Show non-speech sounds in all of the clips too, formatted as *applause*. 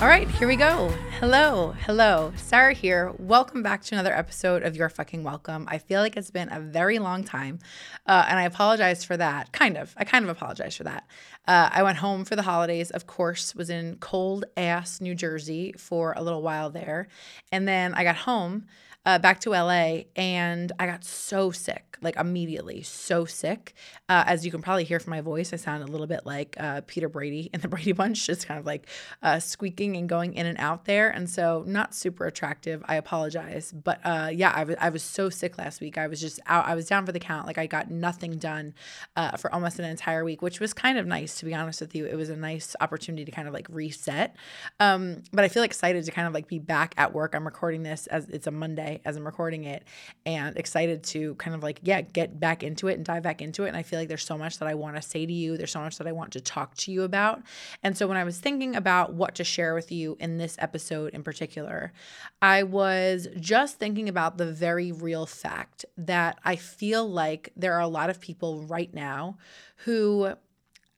All right, here we go. Hello, hello. Sarah here. Welcome back to another episode of Your Fucking Welcome. I feel like it's been a very long time, uh, and I apologize for that. Kind of. I kind of apologize for that. Uh, I went home for the holidays, of course, was in cold ass New Jersey for a little while there. And then I got home uh, back to LA and I got so sick, like immediately, so sick. Uh, as you can probably hear from my voice, I sound a little bit like uh, Peter Brady in the *laughs* Brady Bunch, just kind of like uh, squeaking and going in and out there. And so, not super attractive. I apologize. But uh, yeah, I, w- I was so sick last week. I was just out, I was down for the count. Like, I got nothing done uh, for almost an entire week, which was kind of nice, to be honest with you. It was a nice opportunity to kind of like reset. Um, but I feel excited to kind of like be back at work. I'm recording this as it's a Monday as I'm recording it and excited to kind of like, yeah, get back into it and dive back into it. And I feel like there's so much that I want to say to you. There's so much that I want to talk to you about. And so when I was thinking about what to share with you in this episode in particular, I was just thinking about the very real fact that I feel like there are a lot of people right now who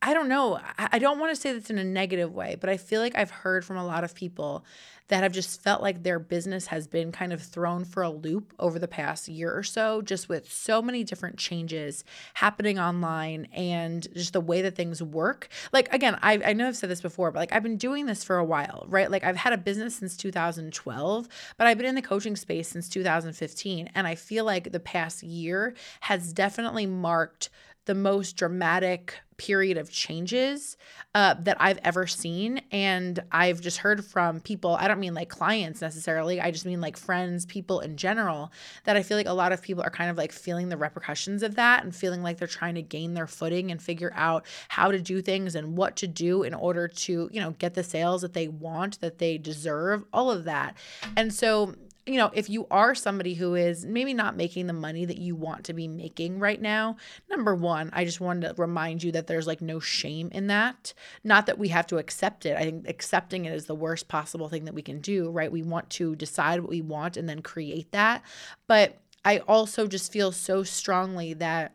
I don't know. I don't want to say this in a negative way, but I feel like I've heard from a lot of people that have just felt like their business has been kind of thrown for a loop over the past year or so, just with so many different changes happening online and just the way that things work. Like, again, I, I know I've said this before, but like I've been doing this for a while, right? Like, I've had a business since 2012, but I've been in the coaching space since 2015. And I feel like the past year has definitely marked the most dramatic period of changes uh, that I've ever seen. And I've just heard from people, I don't mean like clients necessarily, I just mean like friends, people in general, that I feel like a lot of people are kind of like feeling the repercussions of that and feeling like they're trying to gain their footing and figure out how to do things and what to do in order to, you know, get the sales that they want, that they deserve, all of that. And so, you know, if you are somebody who is maybe not making the money that you want to be making right now, number one, I just wanted to remind you that there's like no shame in that. Not that we have to accept it. I think accepting it is the worst possible thing that we can do, right? We want to decide what we want and then create that. But I also just feel so strongly that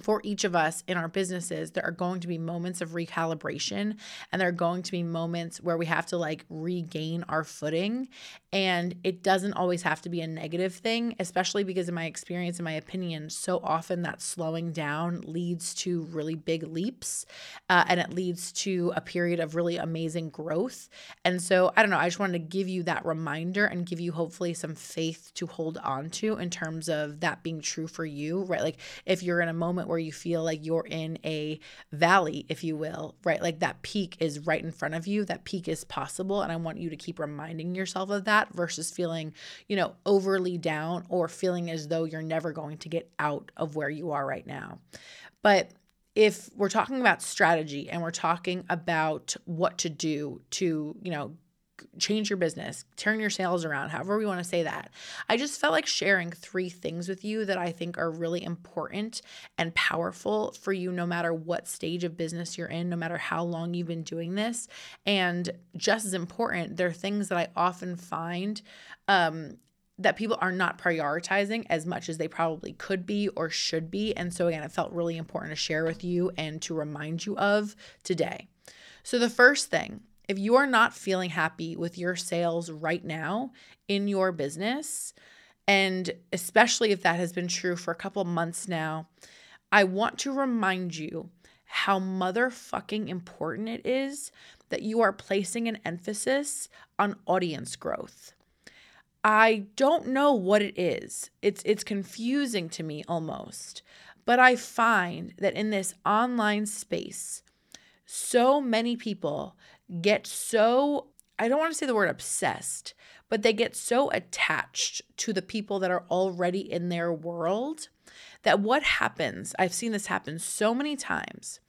for each of us in our businesses, there are going to be moments of recalibration and there are going to be moments where we have to like regain our footing. And it doesn't always have to be a negative thing, especially because, in my experience, in my opinion, so often that slowing down leads to really big leaps uh, and it leads to a period of really amazing growth. And so, I don't know, I just wanted to give you that reminder and give you hopefully some faith to hold on to in terms of that being true for you, right? Like, if you're in a moment where you feel like you're in a valley, if you will, right? Like that peak is right in front of you, that peak is possible. And I want you to keep reminding yourself of that versus feeling, you know, overly down or feeling as though you're never going to get out of where you are right now. But if we're talking about strategy and we're talking about what to do to, you know, change your business, turn your sales around, however we want to say that. I just felt like sharing three things with you that I think are really important and powerful for you, no matter what stage of business you're in, no matter how long you've been doing this. And just as important, they're things that I often find um, that people are not prioritizing as much as they probably could be or should be. And so, again, it felt really important to share with you and to remind you of today. So, the first thing if you are not feeling happy with your sales right now in your business, and especially if that has been true for a couple months now, I want to remind you how motherfucking important it is that you are placing an emphasis on audience growth. I don't know what it is. It's it's confusing to me almost. But I find that in this online space, so many people get so, I don't want to say the word obsessed, but they get so attached to the people that are already in their world that what happens, I've seen this happen so many times,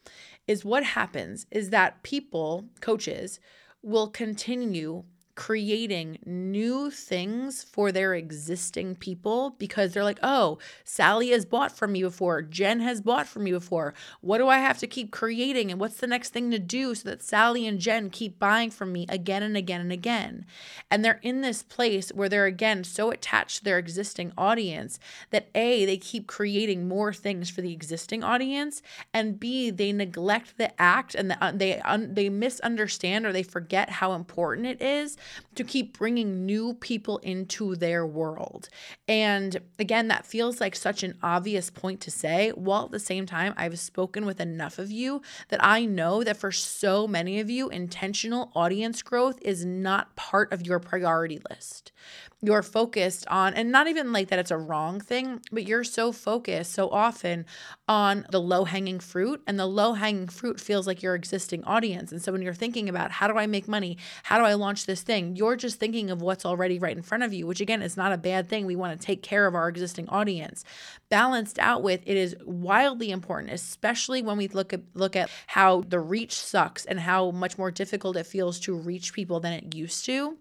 is what happens is that people, coaches, will continue creating new things for their existing people because they're like, oh, Sally has bought from me before, Jen has bought from me before. What do I have to keep creating? And what's the next thing to do so that Sally and Jen keep buying from me again and again and again? And they're in this place where they're again so attached to their existing audience that A, they keep creating more things for the existing audience, and B, they neglect the act and the, uh, they un, they misunderstand or they forget how important it is to keep bringing new people into their world. And again, that feels like such an obvious point to say, while at the same time, I've spoken with enough of you that I know that for so many of you, intentional audience growth is not part of your priority list you're focused on, and not even like that it's a wrong thing, but you're so focused so often on the low hanging fruit, and the low hanging fruit feels like your existing audience. And so when you're thinking about how do I make money? How do I launch this thing? You're just thinking of what's already right in front of you, which again is not a bad thing. We want to take care of our existing audience. Balanced out with it is wildly important, especially when we look at look at how the reach sucks and how much more difficult it feels to reach people than it used to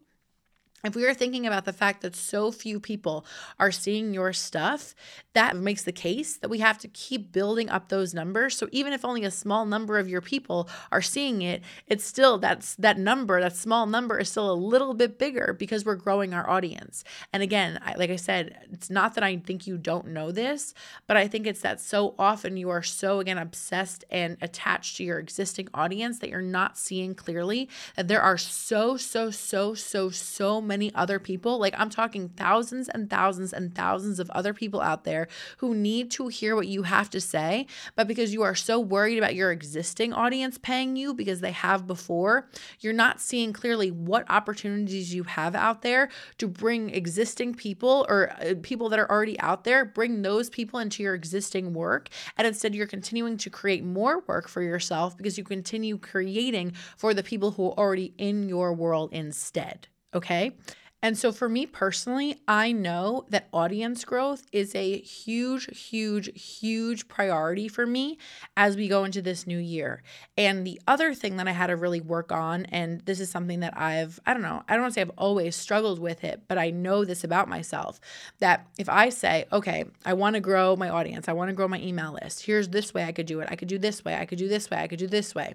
if we are thinking about the fact that so few people are seeing your stuff, that makes the case that we have to keep building up those numbers. So even if only a small number of your people are seeing it, it's still that's that number, that small number is still a little bit bigger because we're growing our audience. And again, I, like I said, it's not that I think you don't know this, but I think it's that so often you are so again obsessed and attached to your existing audience that you're not seeing clearly that there are so so so so so many other people. Like I'm talking thousands and thousands and thousands of other people out there who need to hear what you have to say. But because you are so worried about your existing audience paying you because they have before, you're not seeing clearly what opportunities you have out there to bring existing people or uh, people that are already out there, bring those people into your existing work. And instead, you're continuing to create more work for yourself because you continue creating for the people who are already in your world instead. Okay. And so, for me personally, I know that audience growth is a huge, huge, huge priority for me as we go into this new year. And the other thing that I had to really work on, and this is something that I've, I don't know, I don't want to say I've always struggled with it, but I know this about myself that if I say, okay, I want to grow my audience, I want to grow my email list, here's this way I could do it, I could do this way, I could do this way, I could do this way.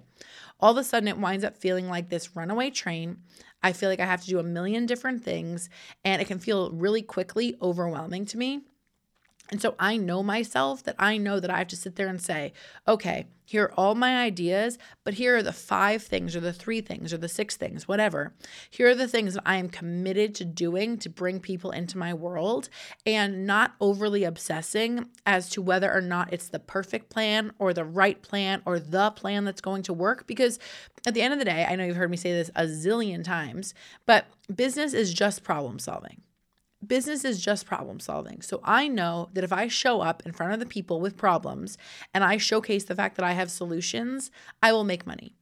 All of a sudden, it winds up feeling like this runaway train. I feel like I have to do a million different things, and it can feel really quickly overwhelming to me. And so I know myself that I know that I have to sit there and say, okay, here are all my ideas, but here are the five things, or the three things, or the six things, whatever. Here are the things that I am committed to doing to bring people into my world and not overly obsessing as to whether or not it's the perfect plan or the right plan or the plan that's going to work. Because at the end of the day, I know you've heard me say this a zillion times, but business is just problem solving business is just problem solving. So I know that if I show up in front of the people with problems and I showcase the fact that I have solutions, I will make money.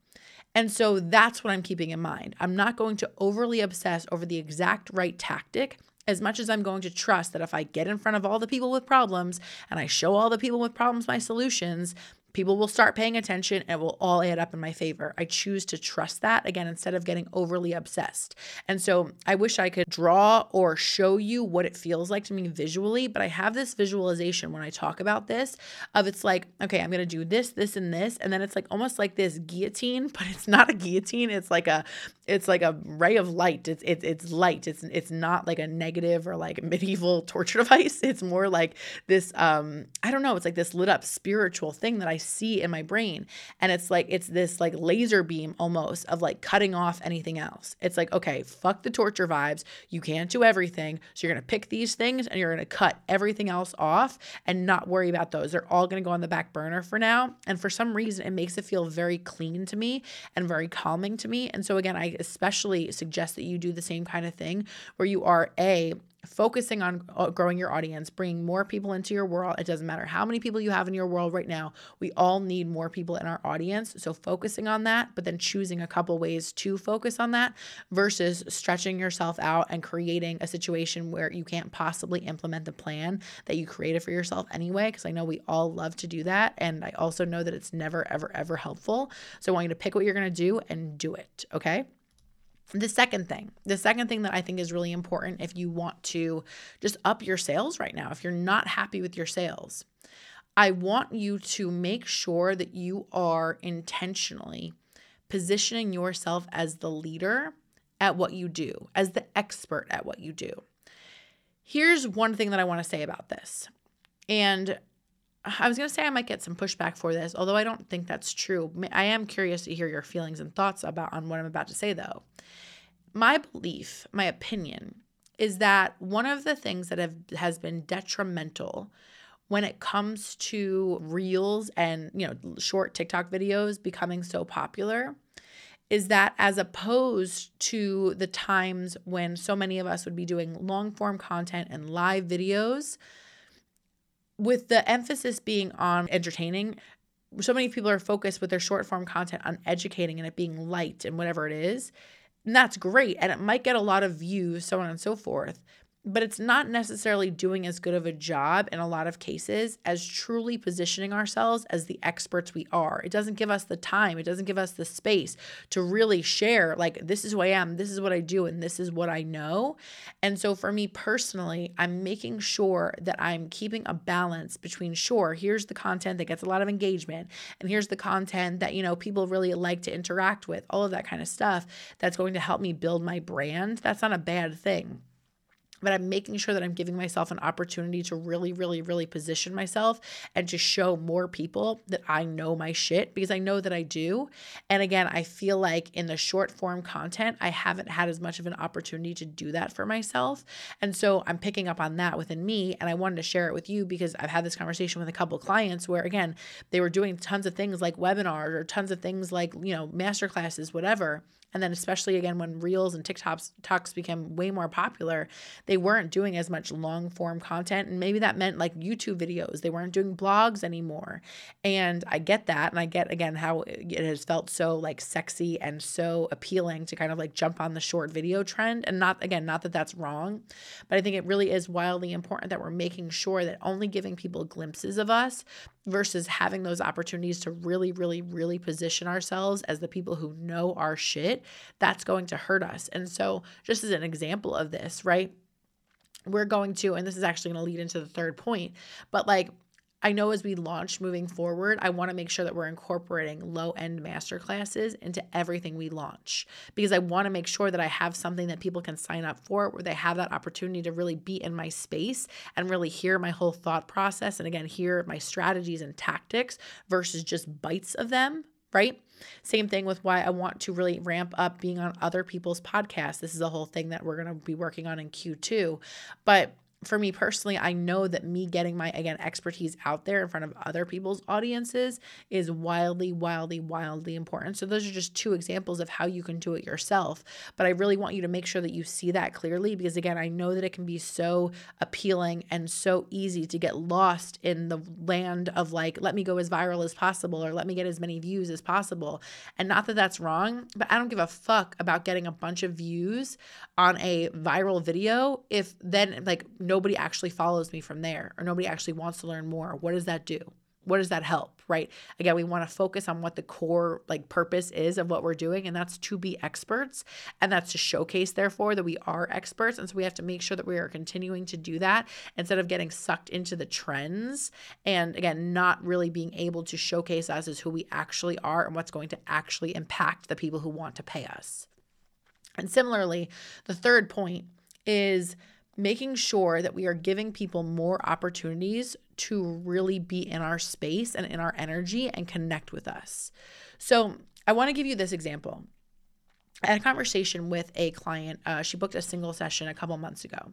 And so that's what I'm keeping in mind. I'm not going to overly obsess over the exact right tactic as much as I'm going to trust that if I get in front of all the people with problems and I show all the people with problems my solutions, people will start paying attention and it will all add up in my favor. I choose to trust that again instead of getting overly obsessed. And so I wish I could draw or show you what it feels like to me visually, but I have this visualization when I talk about this of it's like, okay, I'm going to do this, this and this and then it's like almost like this guillotine, *laughs* but it's not a guillotine, it's like a it's like a ray of light. It's it's it's light. It's it's not like a negative or like *laughs* medieval torture device. It's more like this um I don't know, it's like this lit up spiritual thing that I see in my brain. And it's like it's this like laser beam almost of like cutting off anything else. It's like, okay, fuck the torture vibes. You can't do everything. So you're going to pick these things and you're going to cut everything else off and not worry about those. They're all going to go on the back burner for now. And for some reason it makes it feel very clean to me and very calming to me. And so again, I especially suggest that you do the same kind of thing where you are a focusing on uh, growing your audience, bringing more people into your world. It doesn't matter how many people you have in your world right now. We all need more people in our audience. So focusing on that, but then choosing a couple ways to focus on that versus stretching yourself out and creating a situation where you can't possibly implement the plan that you created for yourself anyway because I know we all love to do that and I also know that it's never ever ever helpful. So I want you to pick what you're going to do and do it, okay? The second thing, the second thing that I think is really important if you want to just up your sales right now, if you're not happy with your sales, I want you to make sure that you are intentionally positioning yourself as the leader at what you do, as the expert at what you do. Here's one thing that I want to say about this. And I was going to say I might get some pushback for this, although I don't think that's true. I am curious to hear your feelings and thoughts about on what I'm about to say though. My belief, my opinion is that one of the things that have has been detrimental when it comes to reels and, you know, short TikTok videos becoming so popular is that as opposed to the times when so many of us would be doing long form content and live videos, with the emphasis being on entertaining, so many people are focused with their short form content on educating and it being light and whatever it is. And that's great. And it might get a lot of views, so on and so forth but it's not necessarily doing as good of a job in a lot of cases as truly positioning ourselves as the experts we are. It doesn't give us the time, it doesn't give us the space to really share, like, this is who I am, this is what I do, and this is what I know. And so for me personally, I'm making sure that I'm keeping a balance between, sure, here's the content that gets a lot of engagement, and here's the content that, you know, people really like to interact with, all of that kind of stuff that's going to help me build my brand. That's not a bad thing but I'm making sure that I'm giving myself an opportunity to really, really, really position myself and to show more people that I know my shit because I know that I do. And again, I feel like in the short form content, I haven't had as much of an opportunity to do that for myself. And so I'm picking up on that within me. And I wanted to share it with you because I've had this conversation with a couple clients where, again, they were doing tons of things like webinars or tons of things like, you know, master classes, whatever. And then especially again when reels and TikToks talks became way more popular, they weren't doing as much long form content and maybe that meant like YouTube videos. They weren't doing blogs anymore. And I get that and I get again how it has felt so like sexy and so appealing to kind of like jump on the short video trend and not again not that that's wrong, but I think it really is wildly important that we're making sure that only giving people glimpses of us versus having those opportunities to really, really, really position ourselves as the people who know our shit, that's going to hurt us. And so, just as an example of this, right? We're going to, and this is actually going to lead into the third point, but like I know as we launch moving forward, I want to make sure that we're incorporating low end master classes into everything we launch because I want to make sure that I have something that people can sign up for where they have that opportunity to really be in my space and really hear my whole thought process and again, hear my strategies and tactics versus just bites of them, right? Same thing with why I want to really ramp up being on other people's podcasts. This is a whole thing that we're going to be working on in Q2. But for me personally, I know that me getting my, again, expertise out there in front of other people's audiences is wildly, wildly, wildly important. So, those are just two examples of how you can do it yourself. But I really want you to make sure that you see that clearly because, again, I know that it can be so appealing and so easy to get lost in the land of like, let me go as viral as possible or let me get as many views as possible. And not that that's wrong, but I don't give a fuck about getting a bunch of views on a viral video if then, like, no nobody actually follows me from there or nobody actually wants to learn more, what does that do? What does that help, right? Again, we want to focus on what the core like purpose is of what we're doing and that's to be experts and that's to showcase therefore that we are experts and so we have to make sure that we are continuing to do that instead of getting sucked into the trends and again, not really being able to showcase us as who we actually are and what's going to actually impact the people who want to pay us. And similarly, the third point is making sure that we are giving people more opportunities to really be in our space and in our energy and connect with us. So, I want to give you this example. I had a conversation with a client. Uh, she booked a single session a couple months ago.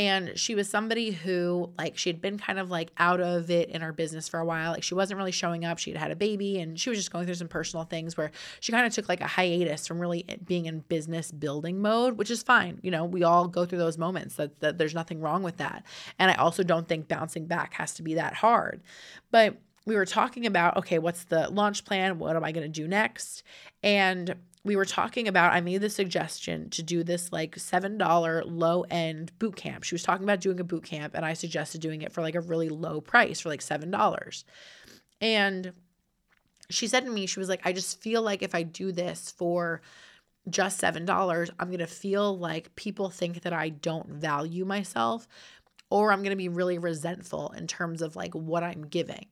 And she was somebody who, like, she had been kind of like out of it in her business for a while. Like, she wasn't really showing up. She had had a baby and she was just going through some personal things where she kind of took like a hiatus from really being in business building mode, which is fine. You know, we all go through those moments that, that there's nothing wrong with that. And I also don't think bouncing back has to be that hard. But we were talking about okay, what's the launch plan? What am I going to do next? And we were talking about i made the suggestion to do this like $7 low end boot camp she was talking about doing a boot camp and i suggested doing it for like a really low price for like $7 and she said to me she was like i just feel like if i do this for just $7, I'm going to feel like people think that I don't value myself or I'm going to be really resentful in terms of like what I'm giving.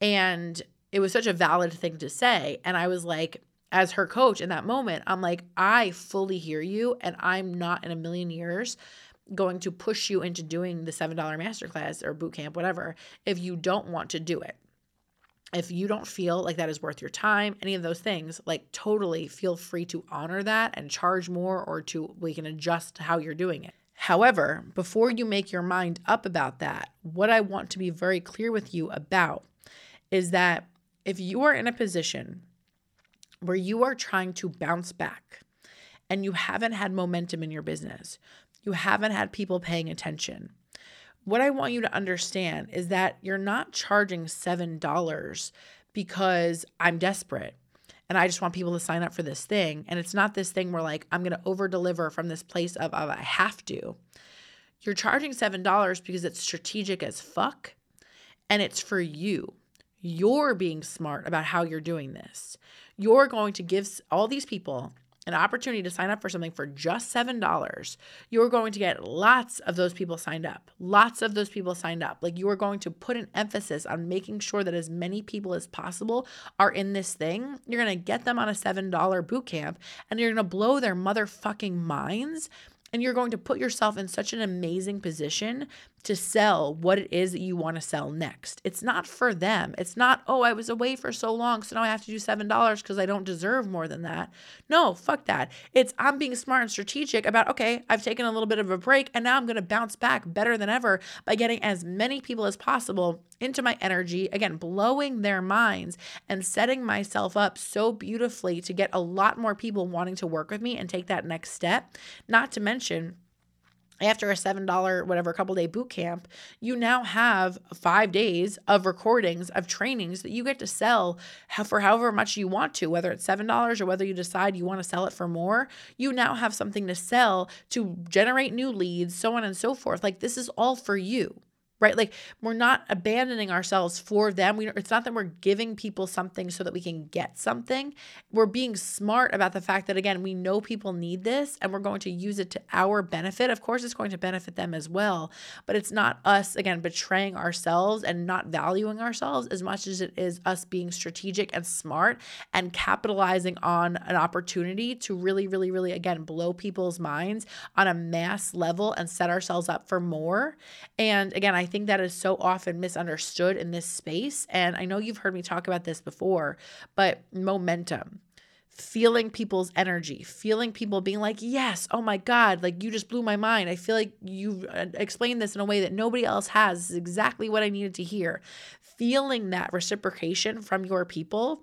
And it was such a valid thing to say. And I was like, as her coach in that moment, I'm like, I fully hear you. And I'm not in a million years going to push you into doing the $7 masterclass or boot camp, whatever, if you don't want to do it. If you don't feel like that is worth your time, any of those things, like totally feel free to honor that and charge more or to we can adjust how you're doing it. However, before you make your mind up about that, what I want to be very clear with you about is that if you are in a position where you are trying to bounce back and you haven't had momentum in your business, you haven't had people paying attention, what I want you to understand is that you're not charging $7 because I'm desperate and I just want people to sign up for this thing. And it's not this thing where like I'm going to over deliver from this place of, of I have to. You're charging $7 because it's strategic as fuck and it's for you. You're being smart about how you're doing this. You're going to give all these people an opportunity to sign up for something for just $7, you're going to get lots of those people signed up. Lots of those people signed up. Like you are going to put an emphasis on making sure that as many people as possible are in this thing. You're going to get them on a $7 boot camp and you're going to blow their motherfucking minds and you're going to put yourself in such an amazing position to sell what it is that you want to sell next. It's not for them. It's not, oh, I was away for so long, so now I have to do $7 because I don't deserve more than that. No, fuck that. It's I'm being smart and strategic about, okay, I've taken a little bit of a break and now I'm going to bounce back better than ever by getting as many people as possible into my energy, again, blowing their minds and setting myself up so beautifully to get a lot more people wanting to work with me and take that next step. Not to mention, after a $7 whatever couple day boot camp you now have five days of recordings of trainings that you get to sell for however much you want to whether it's $7 or whether you decide you want to sell it for more you now have something to sell to generate new leads so on and so forth like this is all for you right? Like we're not abandoning ourselves for them. We it's not that we're giving people something so that we can get something. We're being smart about the fact that again, we know people need this and we're going to use it to our benefit. Of course, it's going to benefit them as well, but it's not us again betraying ourselves and not valuing ourselves as much as it is us being strategic and smart and capitalizing on an opportunity to really really really again blow people's minds on a mass level and set ourselves up for more. And again, I I think that is so often misunderstood in this space. And I know you've heard me talk about this before, but momentum feeling people's energy, feeling people being like, yes, oh my God, like you just blew my mind. I feel like you uh, explained this in a way that nobody else has. This is exactly what I needed to hear. Feeling that reciprocation from your people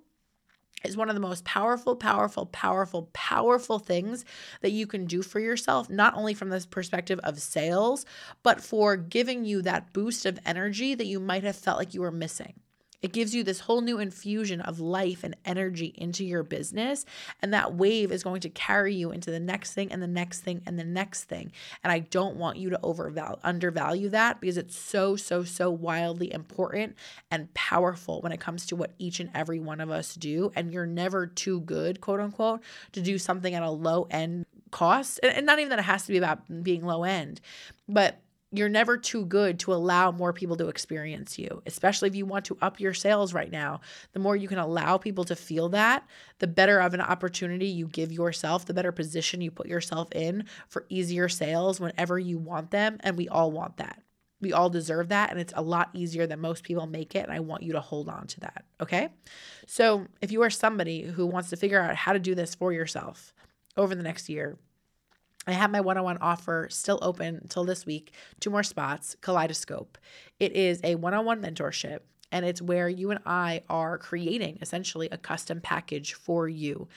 is one of the most powerful, powerful, powerful, powerful things that you can do for yourself, not only from this perspective of sales, but for giving you that boost of energy that you might have felt like you were missing. It gives you this whole new infusion of life and energy into your business. And that wave is going to carry you into the next thing and the next thing and the next thing. And I don't want you to overvalue, undervalue that because it's so, so, so wildly important and powerful when it comes to what each and every one of us do. And you're never too good, quote unquote, to do something at a low end cost. And not even that it has to be about being low end, but you're never too good to allow more people to experience you, especially if you want to up your sales right now. The more you can allow people to feel that, the better of an opportunity you give yourself, the better position you put yourself in for easier sales whenever you want them. And we all want that. We all deserve that. And it's a lot easier than most people make it. And I want you to hold on to that. Okay. So if you are somebody who wants to figure out how to do this for yourself over the next year, I have my one on one offer still open until this week. Two more spots, Kaleidoscope. It is a one on one mentorship, and it's where you and I are creating essentially a custom package for you.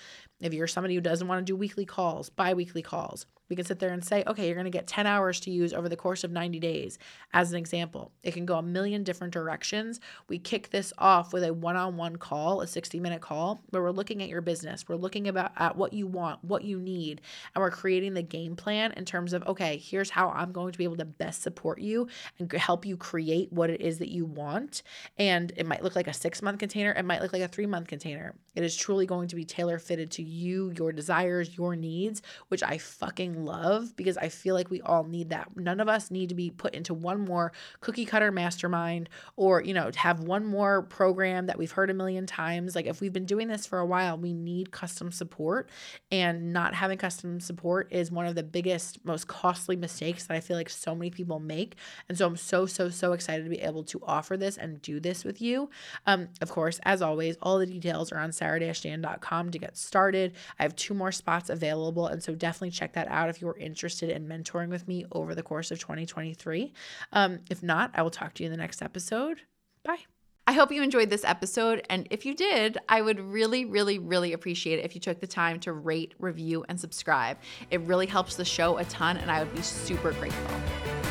If you're somebody who doesn't want to do weekly calls, bi weekly calls, We can sit there and say, okay, you're going to get 10 hours to use over the course of 90 days, as an example. It can go a million different directions. We kick this off with a one on one call, a 60 minute call, where we're looking at your business. We're looking about at what you want, what you need, and we're creating the game plan in terms of, okay, here's how I'm going to be able to best support you and help you create what it is that you want. And it might look like a six month container, it might look like a three month container. It is truly going to be tailor fitted to you, your desires, your needs, which I fucking love because I feel like we all need that. None of us need to be put into one more cookie cutter mastermind or, you know, have one more program that we've heard a million times. Like if we've been doing this for a while, we need custom support and not having custom support is one of the biggest, most costly mistakes that I feel like so many people make. And so I'm so, so, so excited to be able to offer this and do this with you. Um, of course, as always, all the details are on sarah-dan.com to get started. I have two more spots available. And so definitely check that out if you're interested in mentoring with me over the course of 2023. Um, if not, I will talk to you in the next episode. Bye. I hope you enjoyed this episode. And if you did, I would really, really, really appreciate it if you took the time to rate, review, and subscribe. It really helps the show a ton, and I would be super grateful.